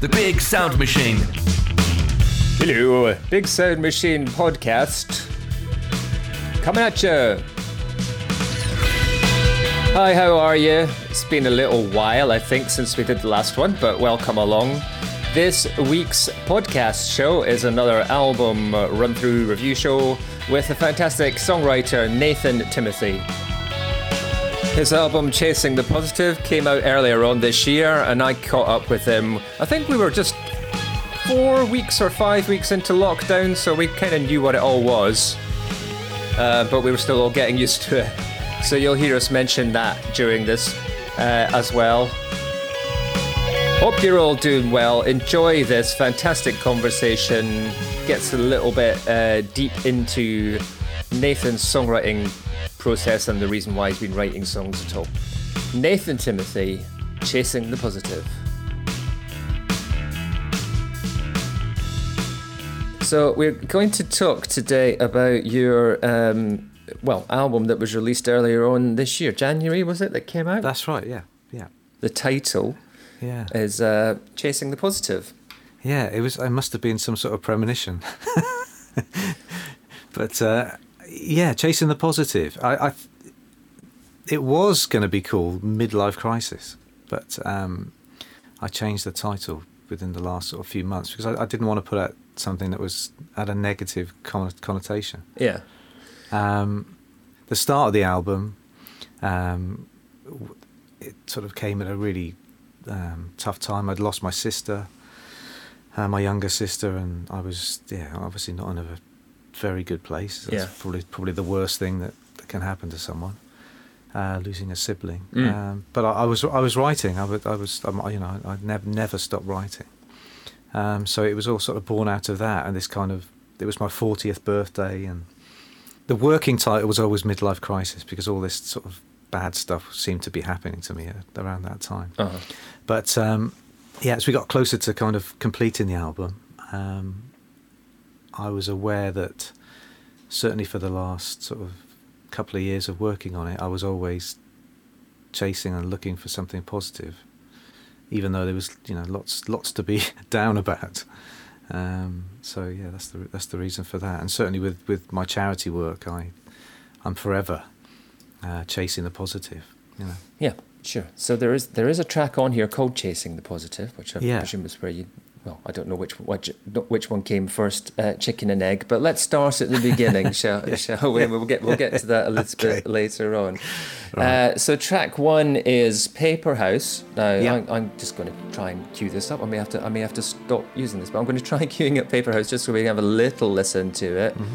The Big Sound Machine. Hello, uh, Big Sound Machine podcast. Coming at you. Hi, how are you? It's been a little while, I think, since we did the last one, but welcome along. This week's podcast show is another album uh, run through review show with the fantastic songwriter Nathan Timothy. His album Chasing the Positive came out earlier on this year, and I caught up with him. I think we were just four weeks or five weeks into lockdown, so we kind of knew what it all was. Uh, but we were still all getting used to it. So you'll hear us mention that during this uh, as well. Hope you're all doing well. Enjoy this fantastic conversation. Gets a little bit uh, deep into Nathan's songwriting process and the reason why he's been writing songs at all. Nathan Timothy, Chasing the Positive. So we're going to talk today about your um, well album that was released earlier on this year, January was it that came out? That's right. Yeah, yeah, the title yeah, is uh, Chasing the Positive. yeah. It was. It must have been some sort of premonition. but uh, yeah, chasing the positive. I, I it was going to be called midlife crisis, but um, I changed the title within the last sort of few months because I, I didn't want to put out something that was had a negative connotation. Yeah. Um, the start of the album, um, it sort of came at a really um, tough time. I'd lost my sister, uh, my younger sister, and I was yeah obviously not in a very good place. That's Yeah. probably probably the worst thing that, that can happen to someone. Uh, losing a sibling, Mm. um, but I, I was I was writing. I was, I was um, you know I never never stopped writing. Um, so it was all sort of born out of that, and this kind of it was my fortieth birthday, and the working title was always midlife crisis because all this sort of bad stuff seemed to be happening to me around that time. Uh-huh. But um, yeah, as we got closer to kind of completing the album, um, I was aware that certainly for the last sort of couple of years of working on it, I was always chasing and looking for something positive, even though there was you know lots lots to be down about. Um, so yeah, that's the that's the reason for that. And certainly with, with my charity work, I I'm forever uh, chasing the positive. You know. Yeah, sure. So there is there is a track on here called "Chasing the Positive," which I Yeah. presume is where you. Well, I don't know which which which one came first, uh, chicken and egg. But let's start at the beginning, shall, shall we? We'll get we'll get to that a little bit later on. Uh, so track one is Paper House. Now Yeah. I'm, I'm just going to try and cue this up. I may have to I may have to stop using this, but I'm going to try queuing up Paper House just so we can have a little listen to it. An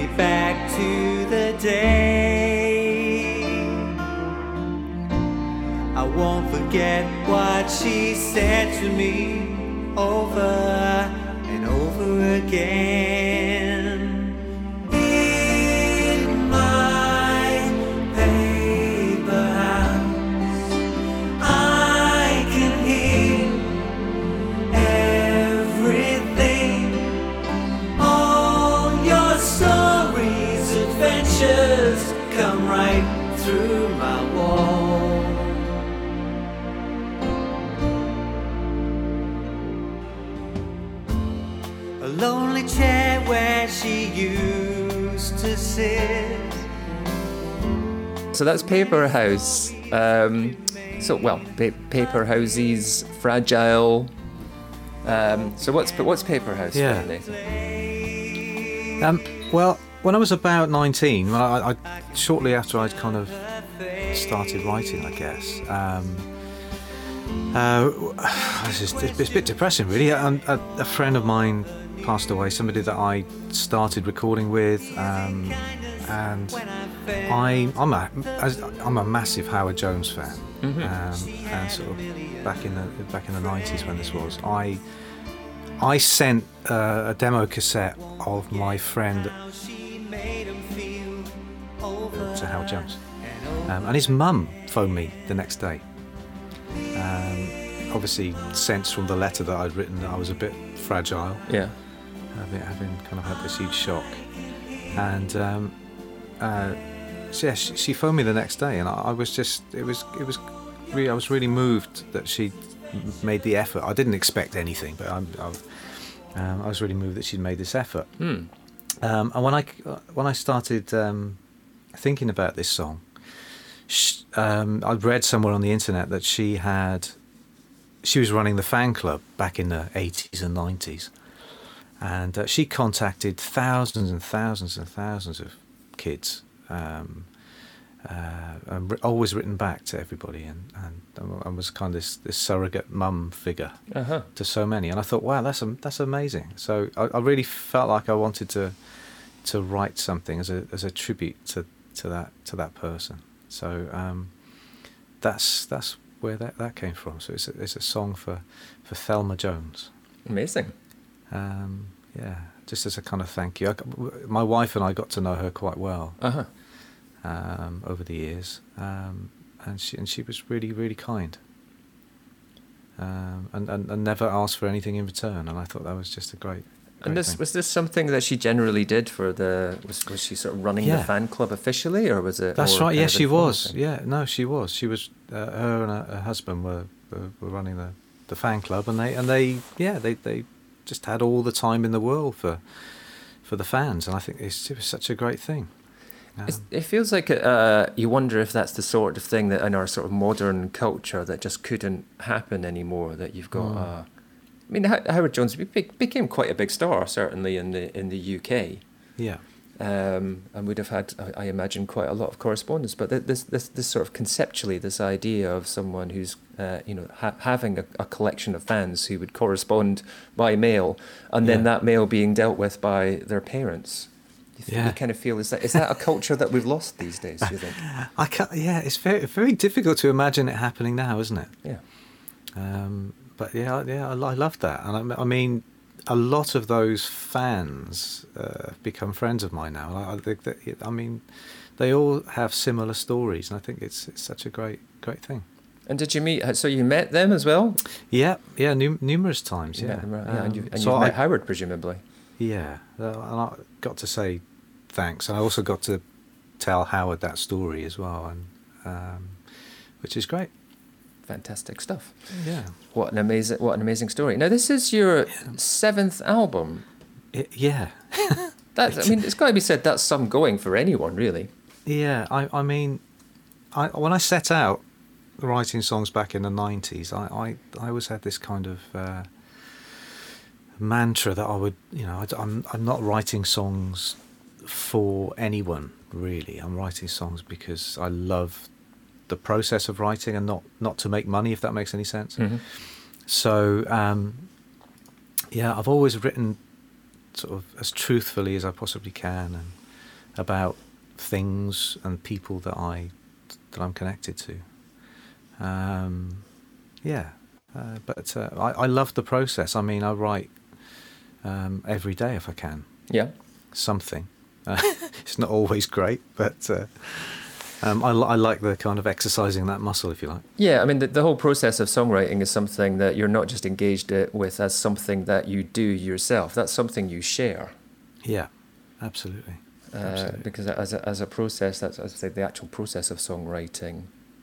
me back to the day. I won't forget what she said to me over and over again. So that's Paper House. Um, so, well, pa- Paper House's fragile Um, so what's what's Paper House? Yeah. Nathan? Um, well, when I was about 19, when I, I, shortly after I'd kind of started writing, I guess. Um, uh, it's, just, it's a bit depressing, really. A, a, a friend of mine passed away, somebody that I started recording with, um, and I, I'm a, I'm a massive Howard Jones fan, Mhm. um, and sort of back in the back in the 90s when this was, I I sent uh, a demo cassette of my friend to Howard Jones, um, and his mum phoned me the next day. Um, obviously, sense from the letter that I'd written that I was a bit fragile, Yeah. having, having kind of had this huge shock, and um, uh, so yeah, she, she phoned me the next day, and I, I was just it was it was really I was really moved that she made the effort. I didn't expect anything, but I'm, I, um, I was really moved that she'd made this effort. Hmm. Um, and when I when I started um, thinking about this song, sh um, I'd read somewhere on the internet that she had she was running the fan club back in the 80s and 90s, and uh, she contacted thousands and thousands and thousands of kids. Um, uh, and always written back to everybody, and, and, and was kind of this, this surrogate mum figure Uh huh. to so many, and I thought, wow, that's am- that's amazing. So I, I really felt like I wanted to to write something as a as a tribute to, to that to that person. So um, that's that's where that, that came from. So it's a, it's a song for for Thelma Jones. Amazing. Um, yeah, just as a kind of thank you. I my wife and I got to know her quite well Uh huh. Um, over the years, um, and she and she was really really kind, um, and, and and never asked for anything in return. And I thought that was just a great. great And this thing. was this something that she generally did for the was was she sort of running the fan club officially or was it? That's right. Yes, she was. thing? Yeah, no, she was. She was. Uh, her and her, her husband were, were were running the, the fan club, and they and they yeah they they just had all the time in the world for for the fans, and I think it's, it was such a great thing. Um, it feels like uh, you wonder if that's the sort of thing that in our sort of modern culture that just couldn't happen anymore. That you've got. Mm. Uh, I mean, Howard Jones became quite a big star, certainly in the in the UK, yeah, um, and would have had, I, I imagine, quite a lot of correspondence. But this this this sort of conceptually, this idea of someone who's uh, you know ha- having a, a collection of fans who would correspond by mail, and then Yeah. that mail being dealt with by their parents. You, th- you Yeah. kind of feel is that is that a culture that we've lost these days? Do you think? I can't, yeah, it's very very difficult to imagine it happening now, isn't it? Yeah. Um, but yeah, I- yeah, I, I love that, and I, I mean, a lot of those fans uh, have become friends of mine now. I, I think that, I mean, they all have similar stories, and I think it's it's such a great great thing. And did you meet? So you met them as well? Yeah, yeah, nu- numerous times. You Yeah, them, right? yeah and Um, you've, and so you've I- met Howard presumably. Yeah, uh, and I got to say thanks, and I also got to tell Howard that story as well, and um, which is great. Fantastic stuff. Yeah, What an amazing what an amazing story. Now this is your seventh album. It- yeah, That's I mean it's got to be said that's some going for anyone really. yeah. I, I mean, I when I set out writing songs back in the nineties, I, I, I always had this kind of uh, mantra that I would, you know, I, am I'm not writing songs for anyone really. I'm writing songs because I love the process of writing and not not to make money, if that makes any sense. So um, yeah, I've always written sort of as truthfully as I possibly can and about things and people that I that I'm connected to. Um, yeah, uh, but uh, I, I love the process. I mean, I write um, every day if I can Yeah. something. Uh, it's not always great, but uh, um, I, I like the kind of exercising that muscle, if you like. Yeah, I mean the, the whole process of songwriting is something that you're not just engaged with as something that you do yourself. That's something you share. Yeah, absolutely. Uh, Absolutely. because as a, as a process, that's as I say, the actual process of songwriting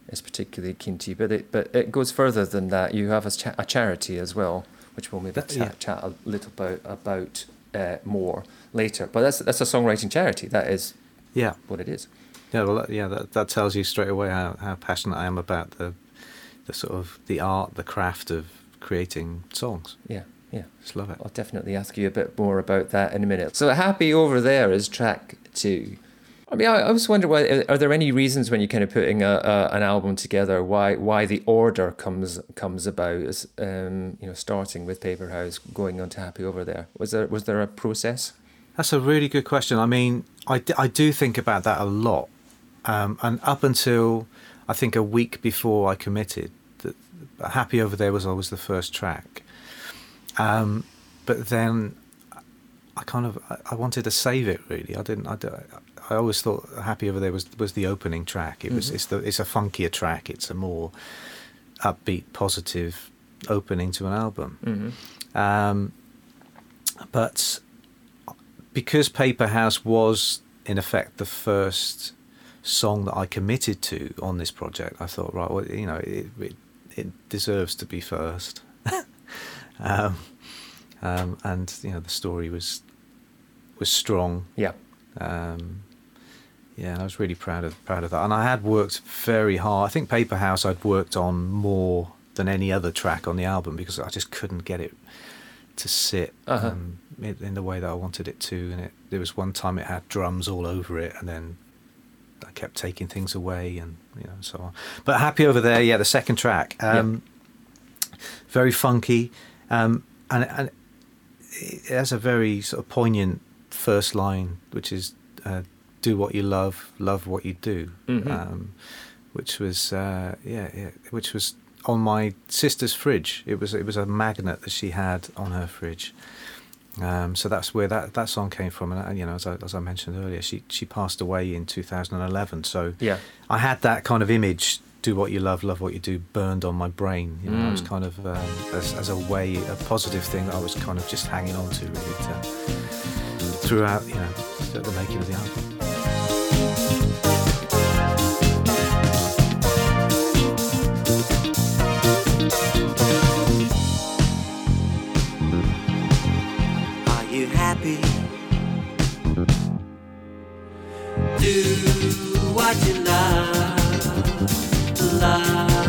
is particularly keen to you. But it but it goes further than that. You have a, cha- a charity as well, which we'll maybe That- chat, yeah. chat a little about about uh, more later. But that's that's a songwriting charity. That is Yeah, what it is. yeah, well, yeah. That, that tells you straight away how, how passionate I am about the the sort of the art, the craft of creating songs. Yeah. Yeah. Just love it. I'll definitely ask you a bit more about that in a minute. So, Happy Over There is track two. I mean, I, I was wondering, why, are there any reasons when you're kind of putting a, a, an album together why why the order comes comes about? As, um, you know, starting with Paper House, going on to Happy Over There. Was there was there a process? That's a really good question. I mean, I, I do think about that a lot. Um, and up until I think a week before I committed, that Happy Over There was always the first track. Um, but then I kind of I, wanted to save it really. I didn't. I, I always thought Happy Over There was was the opening track. It was Mhm. it's the it's a funkier track. It's a more upbeat, positive opening to an album. Mm-hmm. Um, but because Paper House was, in effect, the first song that I committed to on this project, I thought, right, well, you know, it, it, it deserves to be first. um, um, and you know, the story was was strong. Yeah. Um, yeah, I was really proud of proud of that. And I had worked very hard. I think Paper House I'd worked on more than any other track on the album because I just couldn't get it to sit Uh-huh. um, in, in the way that I wanted it to. And it there was one time it had drums all over it, and then I kept taking things away, and you know so on. But happy over there, yeah. The second track, um, very funky, um, and and it has a very sort of poignant first line, which is uh, "Do what you love, love what you do," Mhm. um, which was uh, yeah, yeah, which was on my sister's fridge. It was it was a magnet that she had on her fridge. Um, so that's where that, that song came from, and uh, you know, as I, as I mentioned earlier, she she passed away in 2011. So Yeah. I had that kind of image, do what you love, love what you do, burned on my brain. You know, I was Mm. kind of um, as, as a way, a positive thing that I was kind of just hanging on to really to, throughout, you know, the making of the album. You love, love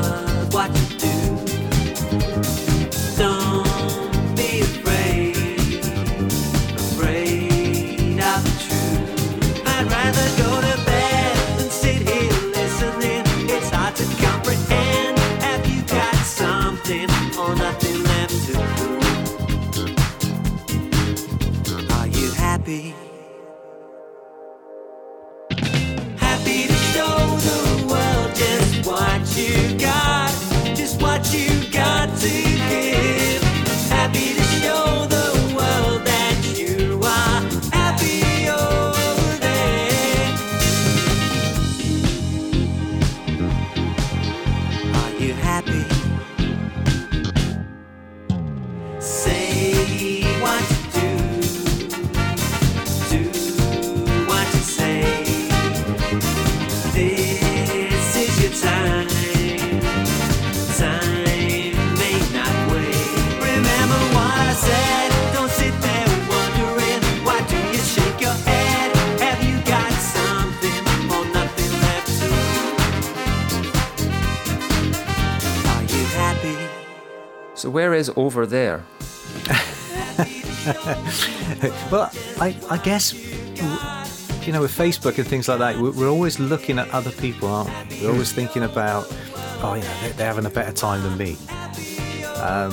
over there? Well, I, I guess, you know, with Facebook and things like that, we're we're always looking at other people, aren't we? We're always thinking about, oh, you know, they- they're having a better time than me. Um,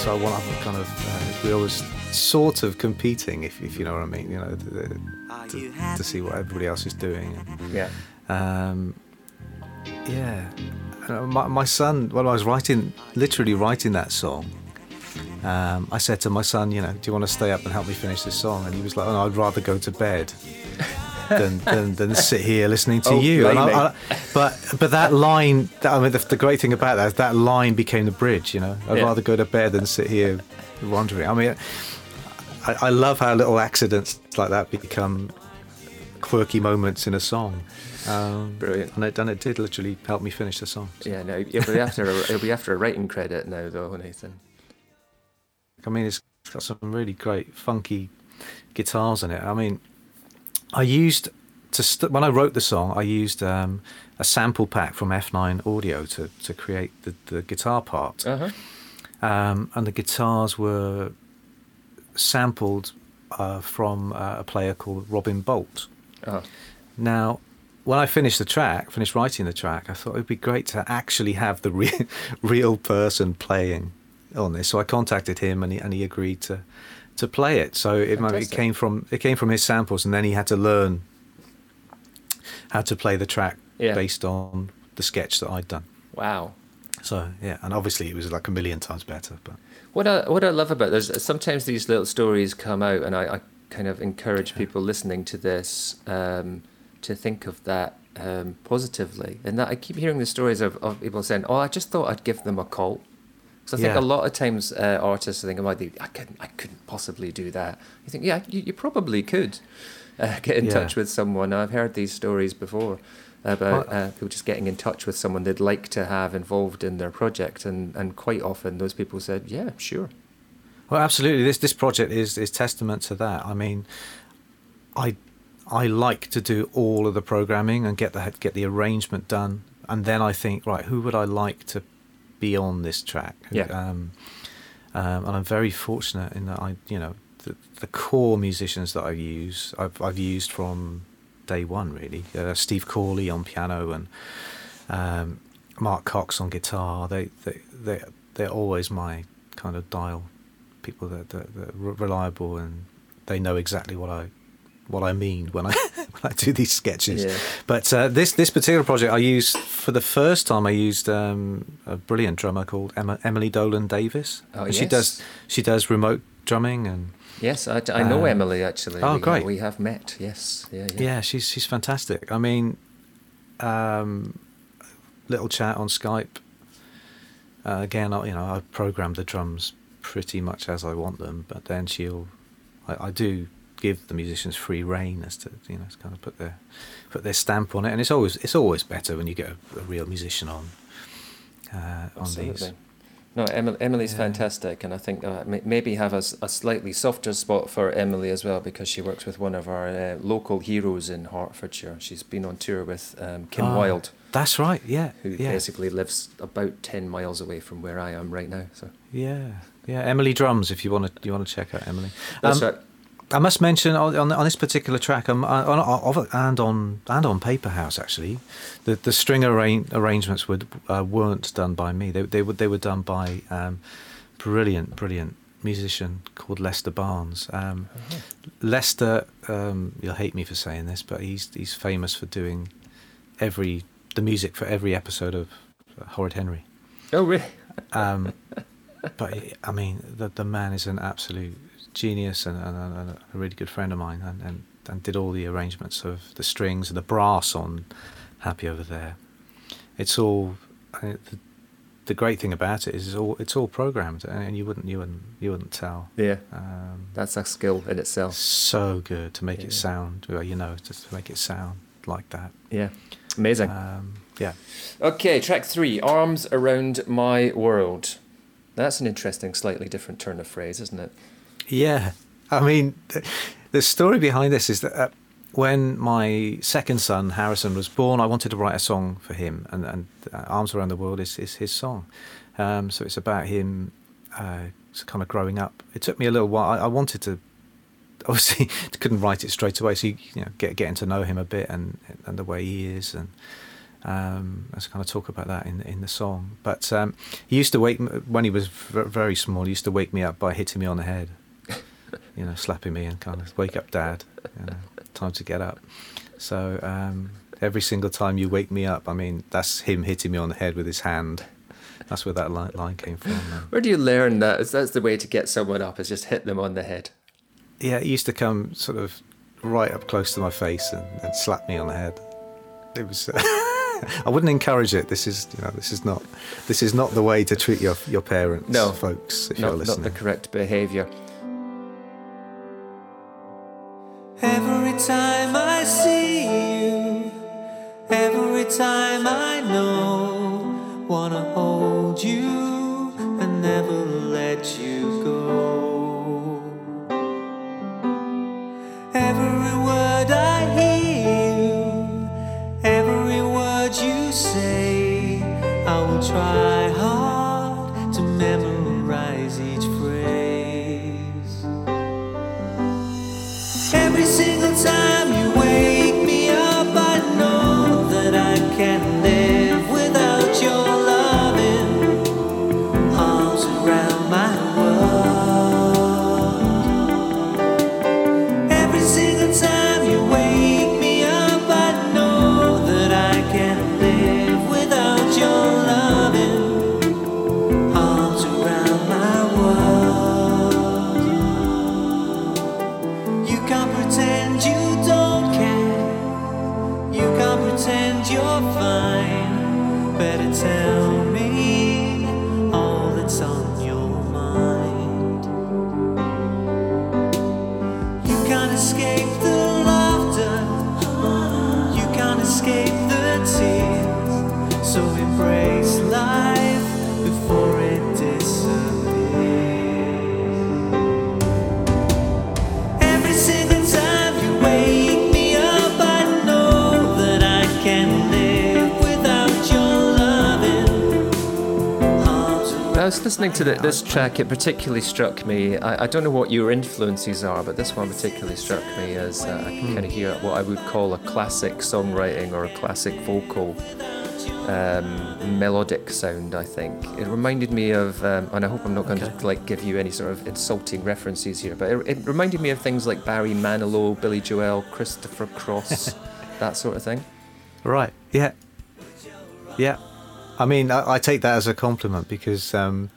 so I want to kind of, uh, we're always sort of competing, if, if you know what I mean, you know, the, Are to, to see what everybody else is doing. Yeah. Um, yeah, my, my son. When I was writing, literally writing that song, um, I said to my son, you know, do you want to stay up and help me finish this song? And he was like, oh, no, I'd rather go to bed than than, than sit here listening to Oh, you. And I. I, but but that line, that, I mean, the, the great thing about that is that line became the bridge. You know, I'd Yeah. rather go to bed than sit here wandering. I mean. I, I love how little accidents like that become quirky moments in a song. Um, Brilliant. And it, and it did literally help me finish the song. Yeah, no, it'll be after a, it'll be after a writing credit now, though, Nathan. I mean, it's got some really great funky guitars in it. I mean, I used to st- when I wrote the song, I used um, a sample pack from F9 Audio to to create the, the guitar part. Uh huh. um, and the guitars were sampled uh, from uh, a player called Robin Bolt. Oh, Now, when I finished the track, finished writing the track, I thought it'd be great to actually have the re- real person playing on this. So I contacted him, and he and he agreed to to play it. So it, it came from it came from his samples, and then he had to learn how to play the track Yeah. based on the sketch that I'd done. wow. So yeah, and obviously it was like a million times better. But What I what I love about there's sometimes these little stories come out, and I, I kind of encourage people listening to this um, to think of that um, positively. And that I keep hearing the stories of, of people saying, "Oh, I just thought I'd give them a call." Because I think Yeah. a lot of times uh, artists think, "Oh, they- I couldn't, I couldn't possibly do that." You think, yeah, you, you probably could uh, get in Yeah. touch with someone. I've heard these stories before about uh, people just getting in touch with someone they'd like to have involved in their project, and, and quite often those people said, "Yeah, sure." Well, absolutely. This this project is is testament to that. I mean, I I like to do all of the programming and get the get the arrangement done, and then I think, right, who would I like to be on this track? Yeah. Um, um, and I'm very fortunate in that I, you know, the, the core musicians that I use, I've I've used from day one really. Uh, Steve Corley on piano and um, Mark Cox on guitar. They they they they're always my kind of dial people that that, that are reliable and they know exactly what I what I mean when I when I do these sketches. Yeah. But uh, this this particular project, I used for the first time. I used um, a brilliant drummer called Emma, Emily Dolan Davis. Oh, And She does she does remote drumming and Yes, I, I know Uh, Emily actually. oh, we, great. We have met. Yes, yeah, yeah. yeah, she's she's fantastic. I mean, um, little chat on Skype. Uh, again, I, you know, I programmed the drums pretty much as I want them, but then she'll, I, I do give the musicians free reign as to you know to kind of put their put their stamp on it, and it's always it's always better when you get a, a real musician on uh, on these. No, Emily, Emily's Yeah. fantastic, and I think uh, maybe have a slightly softer spot for Emily as well because she works with one of our uh, local heroes in Hertfordshire. She's been on tour with um, Kim Ah, Wilde, That's right. Yeah. who yeah. basically lives about ten miles away from where I am right now. So Yeah. Yeah. Emily drums. If you want to you want to check out Emily. that's Um, right. I must mention on, on, on this particular track, um, on, on, and on and on Paper House actually, the the string arra- arrangements would uh, weren't done by me. They they were they were done by um, brilliant brilliant musician called Lester Barnes. Um, Lester, um, you'll hate me for saying this, but he's he's famous for doing every the music for every episode of uh, Horrid Henry. Oh, really? Um, but I mean, the the man is an absolute genius and, and, and a really good friend of mine, and, and, and did all the arrangements of the strings and the brass on Happy Over There. It's all. the, the great thing about it is it's all it's all programmed, and you wouldn't you wouldn't you wouldn't tell. Yeah, Um, that's a skill in itself. so good to make Yeah. it sound. Well, you know, just to make it sound like that. Yeah, amazing. Um, yeah. Okay, track three, Arms Around My World. That's an interesting, slightly different turn of phrase, isn't it? Yeah, I mean, the story behind this is that uh, when my second son Harrison was born, I wanted to write a song for him, and, and uh, "Arms Around the World" is, is his song. Um, so it's about him, uh, kind of growing up. It took me a little while. I, I wanted to, obviously, couldn't write it straight away. So you, you know, get getting to know him a bit and and the way he is, and um, let's kind of talk about that in in the song. But um, he used to wake me, when he was v- very small. He used to wake me up by hitting me on the head you know, slapping me and kind of wake up, dad. You know, time to get up. So um, every single time you wake me up, I mean, that's him hitting me on the head with his hand. That's where that line, line came from. Um, Where do you learn that? Is that's the way to get someone up? Is just hit them on the head? yeah, he used to come sort of right up close to my face and, and slap me on the head. It was. I wouldn't encourage it. This is, you know, this is not, this is not the way to treat your your parents, No. folks. If Not, you're listening, not the correct behaviour. Every time I see you, every time I know, wanna hold you listening to the, this track, it particularly struck me. I, I don't know what your influences are, but this one particularly struck me as uh, I can kind of hear what I would call a classic songwriting or a classic vocal um, melodic sound. I think it reminded me of, um, and I hope I'm not going to like give you any sort of insulting references here, but it, it reminded me of things like Barry Manilow, Billy Joel, Christopher Cross, that sort of thing. Right. Yeah. Yeah. I mean, I, I take that as a compliment because um,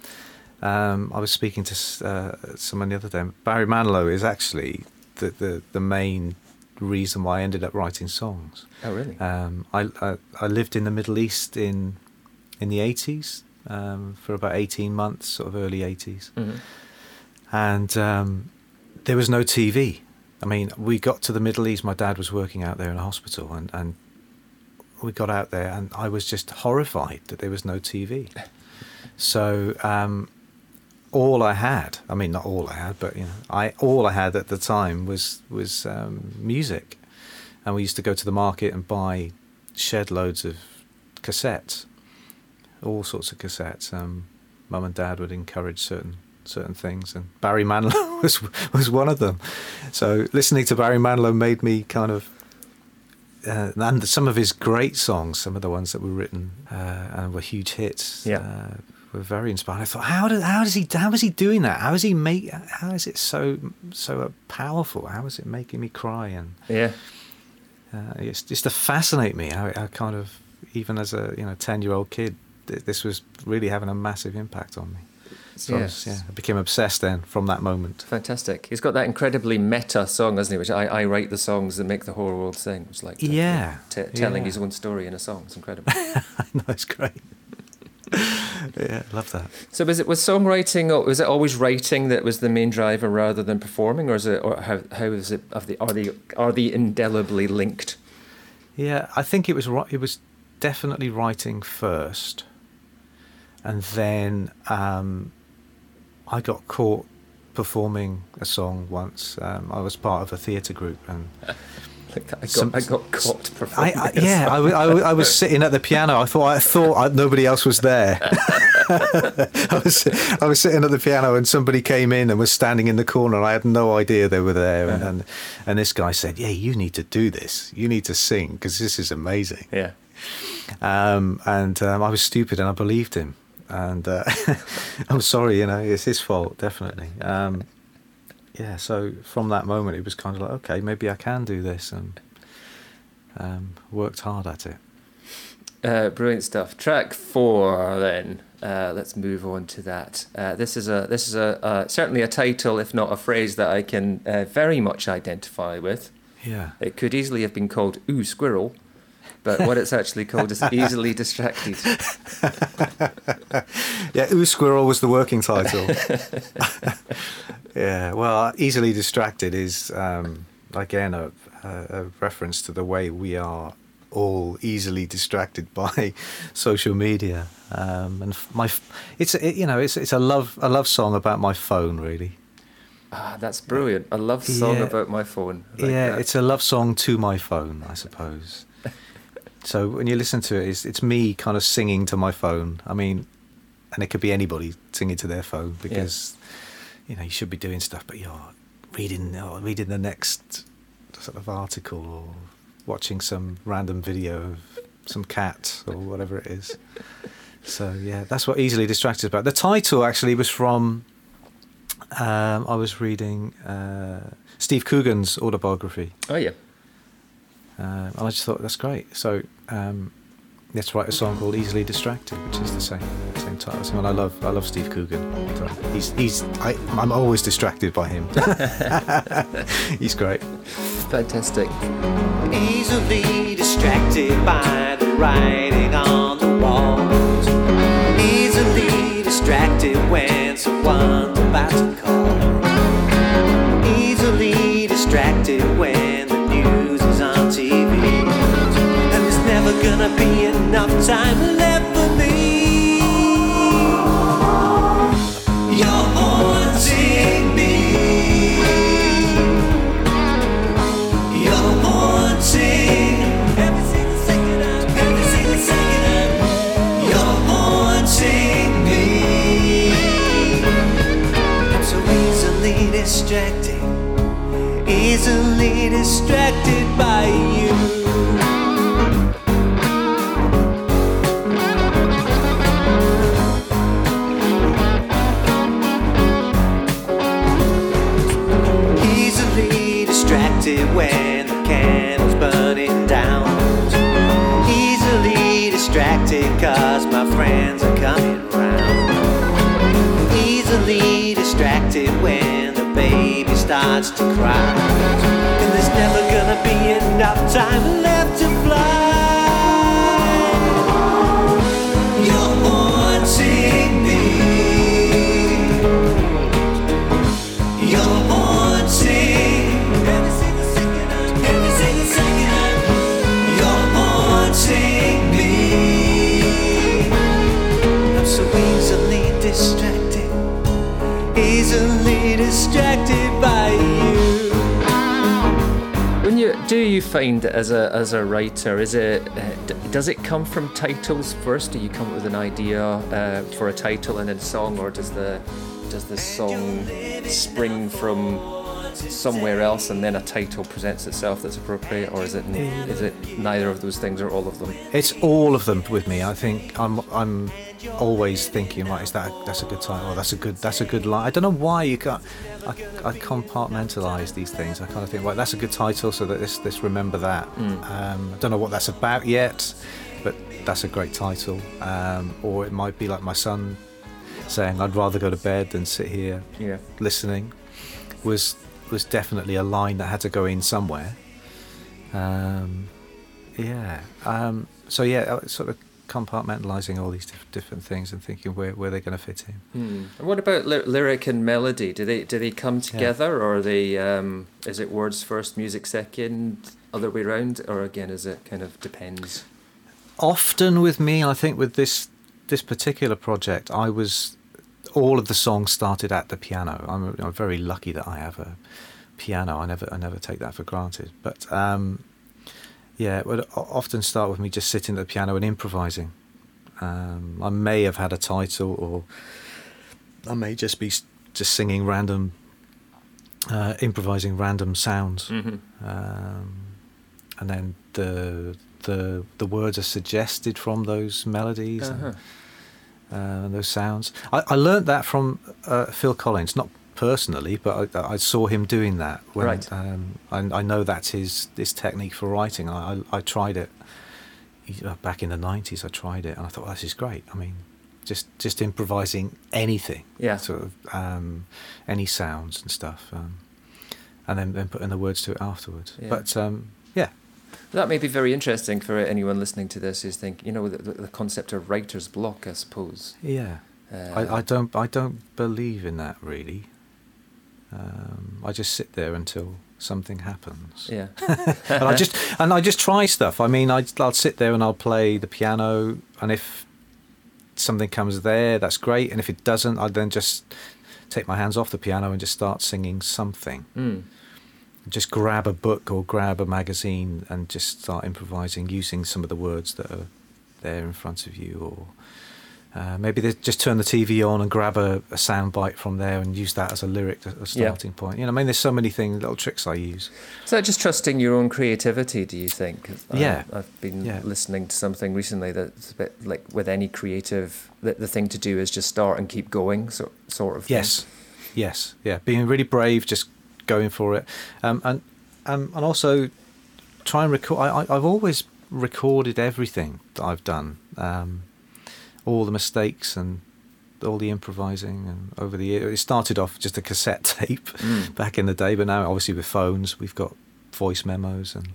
um, I was speaking to uh, someone the other day. Barry Manilow is actually the, the, the main reason why I ended up writing songs. Oh, really? Um, I, I I lived in the Middle East in in the eighties um, for about eighteen months, sort of early eighties, Mhm. and um, there was no TV. I mean, we got to the Middle East. My dad was working out there in a hospital, and and we got out there, and I was just horrified that there was no TV. So um, all I had, I mean, not all I had, but you know, I all I had at the time was was um, music, and we used to go to the market and buy shed loads of cassettes, all sorts of cassettes. Um, Mum and Dad would encourage certain certain things, and Barry Manilow was was one of them. So listening to Barry Manilow made me kind of. Uh, and some of his great songs, some of the ones that were written uh, and were huge hits, Yeah. uh, were very inspiring. I thought, how does how does he how is he doing that? How is he make how is it so so powerful? How is it making me cry? And Yeah. uh, it's just to fascinate me. How I kind of even as a you know ten year old kid, th- this was really having a massive impact on me. So I, was, Yes. yeah, I became obsessed then from that moment. Fantastic. He's got that incredibly meta song, hasn't he? Which I, I write the songs that make the whole world sing. It's like Yeah, t- telling yeah. his own story in a song. It's incredible. I know it's great. yeah, love that. so was it was songwriting or was it always writing that was the main driver rather than performing, or is it or how how is it of the are they are they indelibly linked? Yeah, I think it was it was definitely writing first, and then um, I got caught performing a song once. Um, I was part of a theatre group, and I got Some- I got caught I, performing. I, a yeah, I. I, I was sitting at the piano. I thought I thought I, nobody else was there. I was I was sitting at the piano, and somebody came in and was standing in the corner. and I had no idea they were there, and and, and this guy said, "Yeah, you need to do this. You need to sing because this is amazing." yeah. Um, and um, I was stupid, and I believed him. And uh, I'm sorry, you know, it's his fault, definitely. Um, yeah, so from that moment, it was kind of like, okay, maybe I can do this, and um, worked hard at it. Uh, brilliant stuff. Track four, then. Uh, let's move on to that. Uh, this is a this is a uh, certainly a title, if not a phrase, that I can uh, very much identify with. Yeah. It could easily have been called "Ooh Squirrel," but what it's actually called is "Easily Distracted." Yeah, Ooh Squirrel was the working title. yeah, well, Easily Distracted is, um, again, a, a, reference to the way we are all easily distracted by social media. Um, and my, it's a, it, you know, it's it's a love a love song about my phone, really. Ah, that's brilliant. A love song Yeah. about my phone. Like yeah, that. it's a love song to my phone, I suppose. So when you listen to it, it's, it's me kind of singing to my phone. I mean, and it could be anybody singing to their phone because you know you should be doing stuff, but you're reading or reading the next sort of article or watching some random video of some cat or whatever it is. So yeah, that's what easily distracted about. The title actually was from um, I was reading uh, Steve Coogan's autobiography, Oh yeah. Uh, and I just thought that's great. So um, let's write a song called "Easily Distracted," which is the same same title. And I love I love Steve Coogan. He's he's I, I'm always distracted by him. he's great. Fantastic. Easily distracted by the writing on the walls. Easily distracted enough time left d- does it come from titles first? Do you come up with an idea uh, for a title and then a song, or does the does the song spring from somewhere else and then a title presents itself that's appropriate, or is it is it neither of those things or all of them? It's all of them with me. I think I'm I'm always thinking, right, is that that's a good title? That's a good that's a good line. I don't know why you can't. I, compartmentalize these things. I kind of think, right, that's a good title, so that this this remember that. Um, I don't know what that's about yet, but that's a great title. Um, or it might be like my son saying, "I'd rather go to bed than sit here Yeah. listening." Was was definitely a line that had to go in somewhere. Um, yeah. Um, so yeah, sort of compartmentalizing all these diff- different things and thinking where where they're going to fit in. Hmm. And what about ly- lyric and melody? Do they do they come together, or are they um, is it words first, music second, other way round, or again is it kind of depends? Often with me, I think with this this particular project, I was all of the songs started at the piano. I'm, I'm very lucky that I have a piano. I never I never take that for granted. But um, yeah, it would often start with me just sitting at the piano and improvising. Um, I may have had a title, or I may just be just singing random, uh, improvising random sounds Mm-hmm. um, and then the the the words are suggested from those melodies Uh-huh. and uh, those sounds. I, I learned that from uh, Phil Collins, not personally, but I, I saw him doing that. When, Right. Um, I, I know that's his his technique for writing. I I, I tried it back in the nineties. I tried it, and I thought well, this is great. I mean. Just, just improvising anything, Yeah. Sort of um, any sounds and stuff, um, and then, then putting the words to it afterwards. Yeah. But um, yeah, That may be very interesting for anyone listening to this who's thinking, you know, the, the, the concept of writer's block, I suppose. Yeah, Uh, I, I don't I don't believe in that really. Um, I just sit there until something happens, Yeah. and I just and I just try stuff. I mean, I, I'll sit there and I'll play the piano, and if something comes there, that's great. And if it doesn't, I then just take my hands off the piano and just start singing something. Mm. Just grab a book or grab a magazine and just start improvising using some of the words that are there in front of you, or Uh, maybe they just turn the TV on and grab a, a sound bite from there and use that as a lyric, a a starting point. You know, I mean, there's so many things, little tricks I use. So just trusting your own creativity? Do you think? Yeah. I've been Yeah. listening to something recently that's a bit like with any creative, the, the thing to do is just start and keep going, so, sort of. thing. Yes, yes, yeah. Being really brave, just going for it, um, and um, and also try and record. I, I, I've always recorded everything that I've done, um, all the mistakes and all the improvising, and over the year, it started off just a cassette tape Mm. back in the day, but now obviously with phones, we've got voice memos and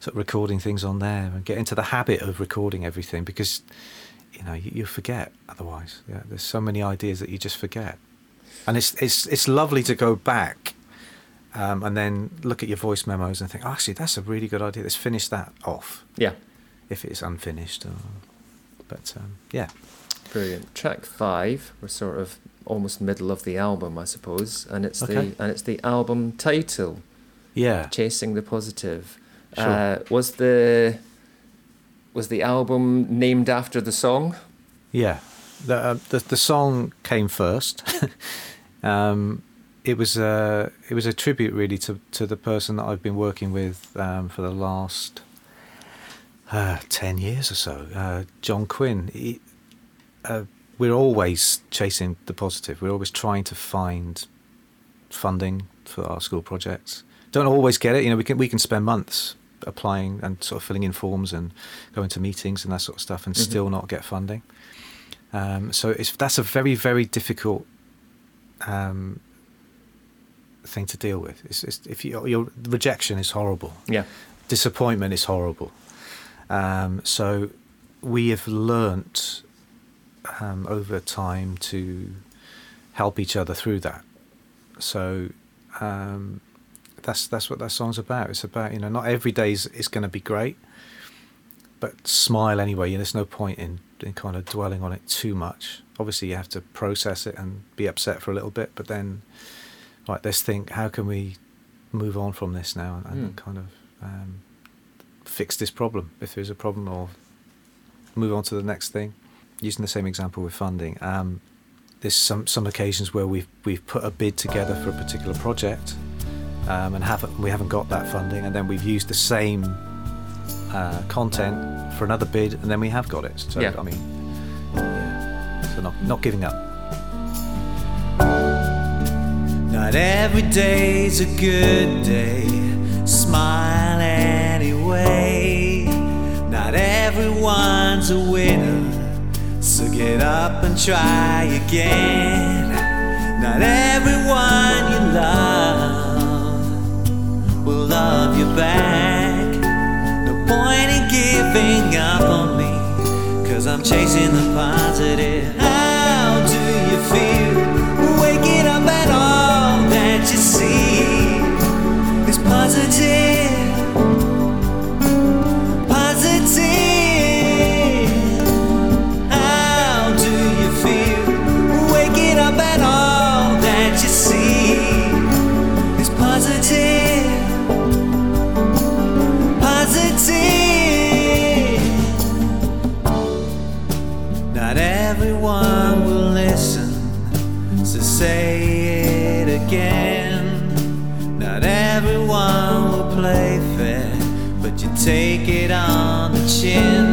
sort of recording things on there, and get into the habit of recording everything because you know you, you forget otherwise. Yeah, there's so many ideas that you just forget and it's it's it's lovely to go back um, and then look at your voice memos and think, oh, actually, that's a really good idea. Let's finish that off Yeah. if it's unfinished. Or, but um, yeah, Brilliant. Track five, we're sort of almost middle of the album, I suppose, and it's Okay. the and it's the album title, yeah, "Chasing the Positive." Sure. Uh, was the was the album named after the song? yeah. The uh, the, the song came first. um, it was a it was a tribute really to to the person that I've been working with um, for the last uh, ten years or so, uh, John Quinn. He, uh, we're always chasing the positive. We're always trying to find funding for our school projects. Don't always get it. You know, we can we can spend months applying and sort of filling in forms and going to meetings and that sort of stuff, and Mhm. still not get funding. Um, so it's that's a very very difficult um, thing to deal with. It's, it's, if you, your rejection is horrible, Yeah. disappointment is horrible. Um, so we have learnt um, over time to help each other through that. So um, that's that's what that song's about. It's about you know not every day is, is going to be great, but smile anyway. You know, there's no point in, in kind of dwelling on it too much. Obviously, you have to process it and be upset for a little bit, but then right, let's think how can we move on from this now and, and Mm. kind of um, fix this problem if there's a problem or move on to the next thing. Using the same example with funding, um, there's some some occasions where we've we've put a bid together for a particular project um, and haven't we haven't got that funding, and then we've used the same uh, content for another bid, and then we have got it. So Yeah. I mean, yeah. So not not giving up. Not every day's a good day. Smile anyway. Everyone's a winner. So get up and try again. Not everyone you love will love you back. No point in giving up on me. Cause I'm chasing the positive. How do you feel? Waking up and all that you see is. Positive. Take it on the chin.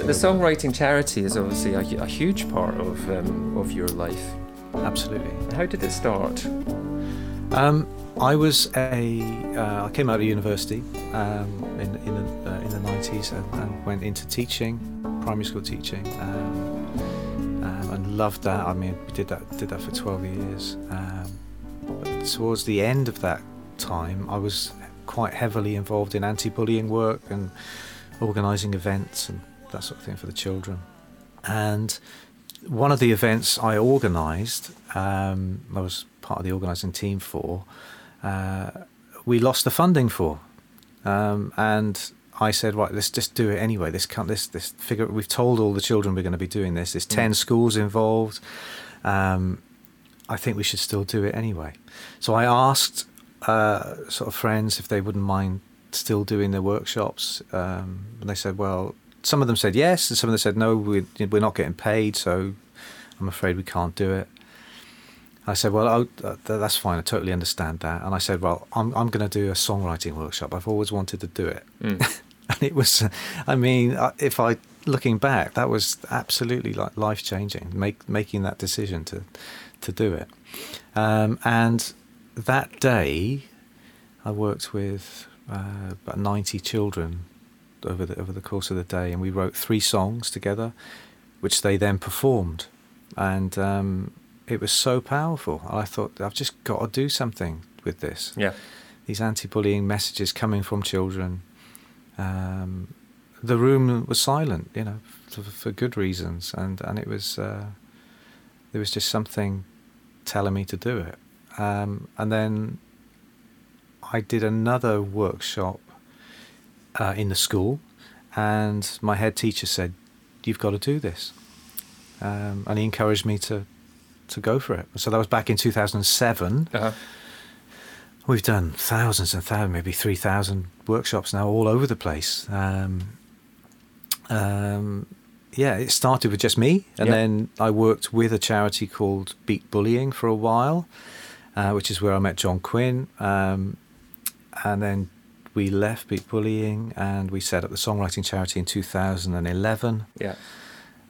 The, songwriting charity is obviously a, a huge part of um, of your life. Absolutely. How did it start? Um, I was a. Uh, I came out of university um, in in the, uh, in the nineties and, and went into teaching, primary school teaching, um, um, and loved that. I mean, did that did that for twelve years. Um, But towards the end of that time, I was quite heavily involved in anti-bullying work and organising events and that sort of thing for the children. And one of the events I organised, um, I was part of the organising team for, uh, we lost the funding for, um, and I said, right, let's just do it anyway. This can't, this, this figure. We've told all the children we're going to be doing this. There's ten schools involved. Um, I think we should still do it anyway. So I asked uh, sort of friends if they wouldn't mind still doing their workshops, um, and they said, well, some of them said yes, and some of them said no. We, we're not getting paid, so I'm afraid we can't do it. I said, well, oh, that's fine. I totally understand that. And I said, well, I'm I'm going to do a songwriting workshop. I've always wanted to do it. Mm. and it was, I mean, uh, if I looking back, that was absolutely like life changing. Make making that decision to to do it, um, and that day, I worked with uh, about ninety children over the over the course of the day, and we wrote three songs together, which they then performed, and um, it was so powerful. I thought I've just got to do something with this Yeah. these anti-bullying messages coming from children. Um, the room was silent, you know, for, for good reasons, and and it was uh, there was just something telling me to do it. Um, and then I did another workshop uh, in the school, and my head teacher said, "You've got to do this," um, and he encouraged me to to go for it. So that was back in 2007. Uh-huh. We've done thousands and thousands, maybe 3,000 workshops now all over the place. Um, um, yeah, it started with just me, and then I worked with a charity called Beat Bullying for a while, uh, which is where I met John Quinn. Um, and then we left Beat Bullying and we set up the songwriting charity in 2011. Yeah.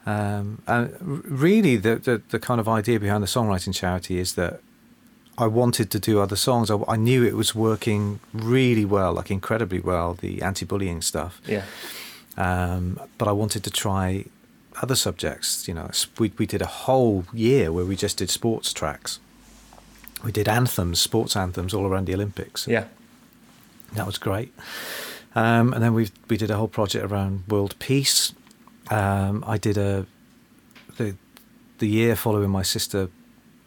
Um, and really, the, the the kind of idea behind the songwriting charity is that I wanted to do other songs. I, I knew it was working really well, like incredibly well, the anti-bullying stuff. Yeah. Um, but I wanted to try other subjects. You know, we we did a whole year where we just did sports tracks. We did anthems, sports anthems, all around the Olympics. Yeah. That was great. Um, and then we we did a whole project around world peace. Um, I did a the the year following my sister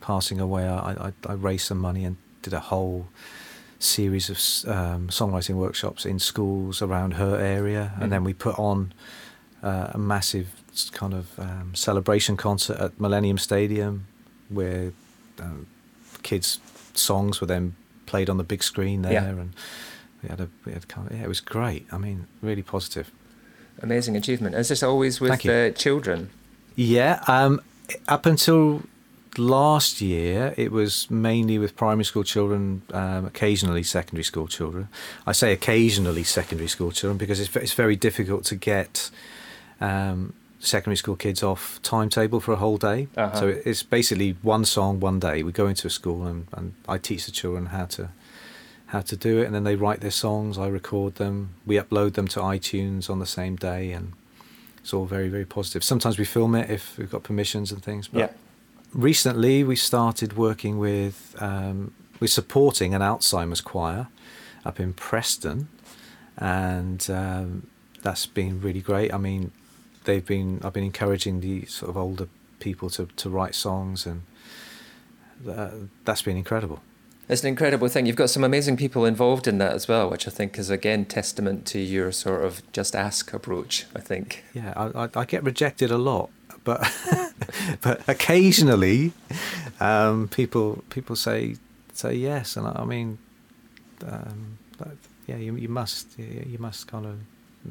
passing away. I, I, I raised some money and did a whole series of um, songwriting workshops in schools around her area, and then we put on uh, a massive kind of um, celebration concert at Millennium Stadium, where um, kids' songs were then played on the big screen there, Yeah. and we had a kind of, yeah, it was great. I mean, really positive. Amazing achievement. Is this always with you. uh, children? Yeah, um, up until last year, it was mainly with primary school children, um, occasionally secondary school children. I say occasionally secondary school children because it's, it's very difficult to get um, secondary school kids off timetable for a whole day. Uh-huh. So it's basically one song, one day. We go into a school and, and I teach the children how to how to do it, and then they write their songs. I record them. We upload them to iTunes on the same day, and it's all very very positive. Sometimes we film it if we've got permissions and things. But Yeah. recently we started working with um, we're supporting an Alzheimer's choir up in Preston, and um, that's been really great. I mean, they've been I've been encouraging the sort of older people to to write songs, and uh, that's been incredible. It's an incredible thing. You've got some amazing people involved in that as well, which I think is again testament to your sort of just ask approach. I think. Yeah, I, I, get rejected a lot, but but occasionally, um, people people say say yes, and I, I mean, um, yeah, you you must you must kind of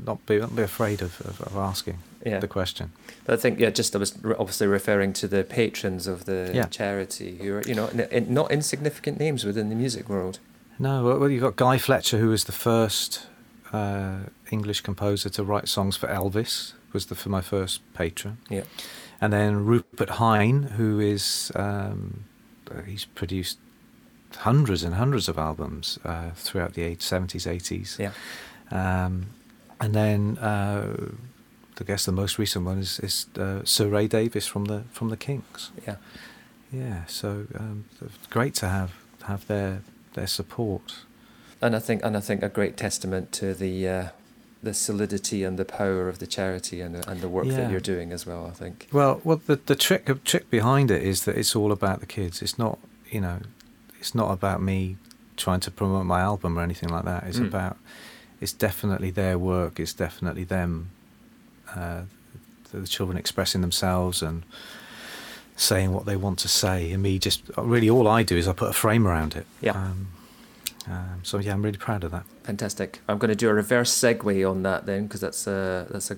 not be not be afraid of, of, of asking Yeah. the question. But I think yeah, just I was obviously referring to the patrons of the Yeah. charity who are you know not insignificant names within the music world. No, well, you've got Guy Fletcher, who was the first uh, English composer to write songs for Elvis, was the for my first patron. Yeah. And then Rupert Hine, who is um, he's produced hundreds and hundreds of albums uh, throughout the eight- 70s, 80s. Yeah. Um, and then uh, I guess the most recent one is, is uh, Sir Ray Davies from the from the Kinks. Yeah. Yeah, so um, great to have have their their support. And I think, and I think a great testament to the uh, the solidity and the power of the charity and the, and the work Yeah. that you're doing as well. I think. Well, well, the the trick trick behind it is that it's all about the kids. It's not, you know, it's not about me trying to promote my album or anything like that. It's Mm. about, it's definitely their work. It's definitely them, uh, the, the children expressing themselves and saying what they want to say. And me just really all I do is I put a frame around it. Yeah. Um, um, so yeah, I'm really proud of that. Fantastic. I'm going to do a reverse segue on that then, because that's a that's a,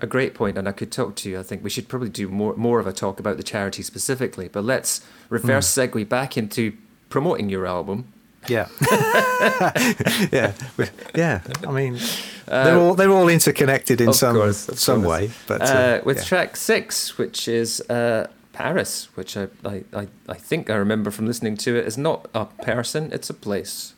a great point, and I could talk to you. I think we should probably do more more of a talk about the charity specifically. But let's reverse segue back into promoting your album. Yeah, yeah, yeah. I mean, they're all they're all interconnected in Uh, some course, some course. way. But uh, uh, with yeah. track six, which is uh, Paris, which I, I, I think I remember from listening to it, is not a person, it's a place.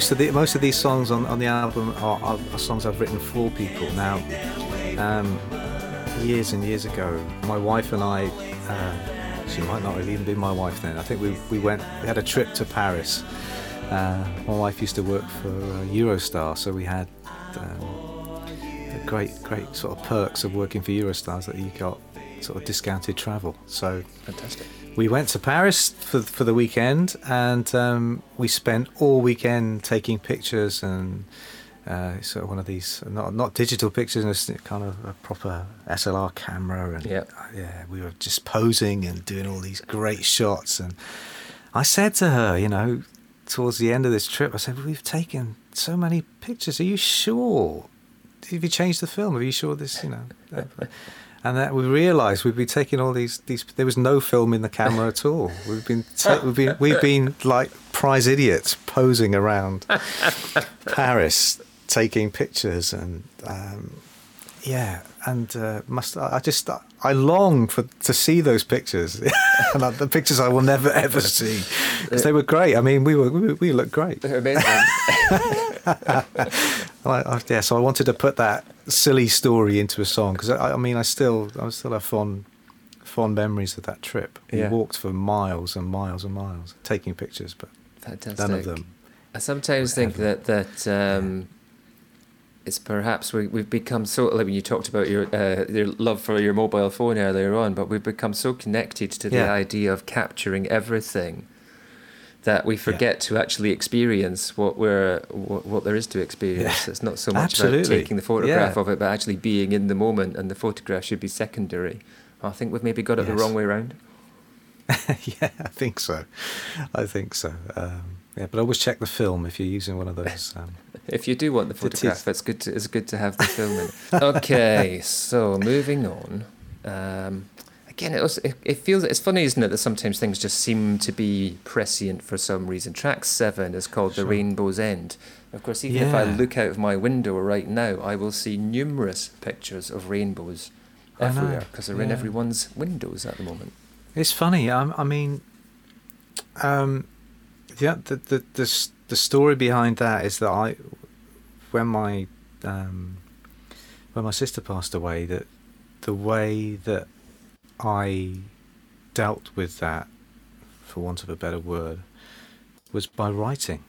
Most of the most of these songs on, on the album are, are, are songs I've written for people. Now, um, years and years ago, my wife and I, uh, she might not have even been my wife then. I think we, we went, we had a trip to Paris. Uh, my wife used to work for uh, Eurostar, so we had um, great great sort of perks of working for Eurostars that you got sort of discounted travel. So Fantastic. We went to Paris for for the weekend, and um, we spent all weekend taking pictures and uh, sort of one of these not not digital pictures, just kind of a proper SLR camera, and Yep. uh, yeah, we were just posing and doing all these great shots. And I said to her, you know, towards the end of this trip, I said, "We've taken so many pictures. Are you sure? Have you changed the film? Are you sure this, you know?" And that we realised we'd been taking all these these. There was no film in the camera at all. We've been ta- we've been we've been like prize idiots posing around Paris, taking pictures and um, yeah. And uh, must I just I long for to see those pictures, and the pictures I will never ever see because they were great. I mean, we were we, we looked great. They're amazing. I, I, yeah, so I wanted to put that silly story into a song because I, I mean, I still, I still have fond, fond memories of that trip. We walked for miles and miles and miles, taking pictures, but Fantastic. none of them. I sometimes think that that um, it's perhaps we, we've become so. Like when you talked about your uh, your love for your mobile phone earlier on, but we've become so connected to the Yeah. idea of capturing everything that we forget to actually experience what we're what, what there is to experience. Yeah. It's not so much Absolutely. about taking the photograph Yeah. of it, but actually being in the moment, and the photograph should be secondary. I think we've maybe got it the wrong way around. yeah, I think so. I think so. Um, yeah, but always check the film if you're using one of those. Um, If you do want the photograph, it's good. To, it's good to have the film in. Okay, so moving on. Um, again, it, it, it feels it's funny, isn't it, that sometimes things just seem to be prescient for some reason. Track seven is called "The Rainbow's End." Of course, even if I look out of my window right now, I will see numerous pictures of rainbows I everywhere because they're in everyone's windows at the moment. It's funny. I, I mean, um, yeah, the, the the the story behind that is that I, when my um, when my sister passed away, that the way that I dealt with that, for want of a better word, was by writing.